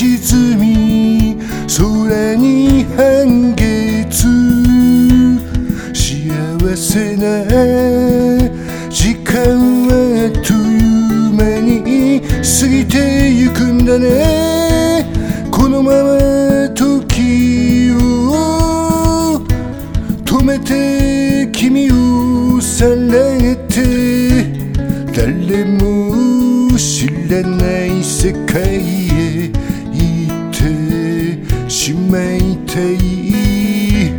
沈み空に半月。幸せな時間はあっという間に過ぎてゆくんだね。このまま時を止めて君をさらげて誰も知らない世界へ。っていい。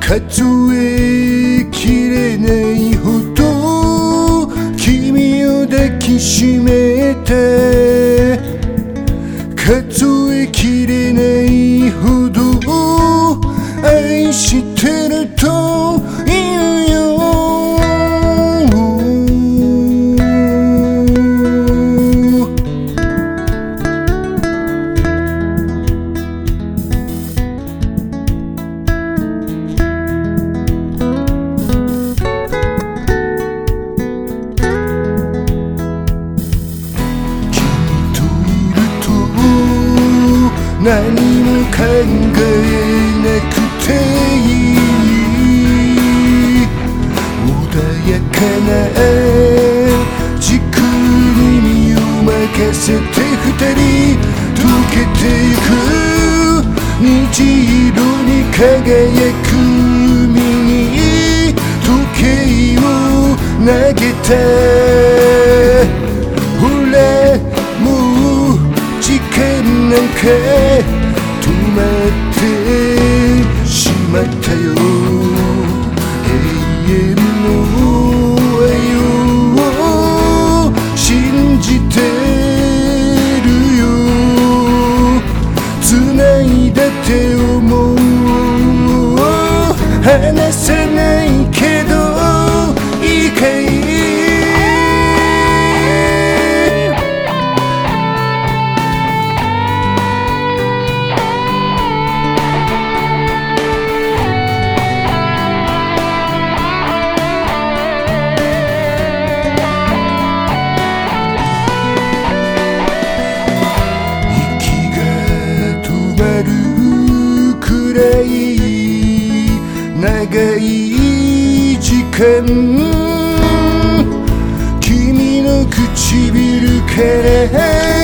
数えきれないほど君を抱きしめて。何も考えなくていい穏やかな時空に身を任せて二人溶けてゆく虹色に輝く海に時計を投げたなんか止まってしまったよ止まるくらい長い時間君の唇から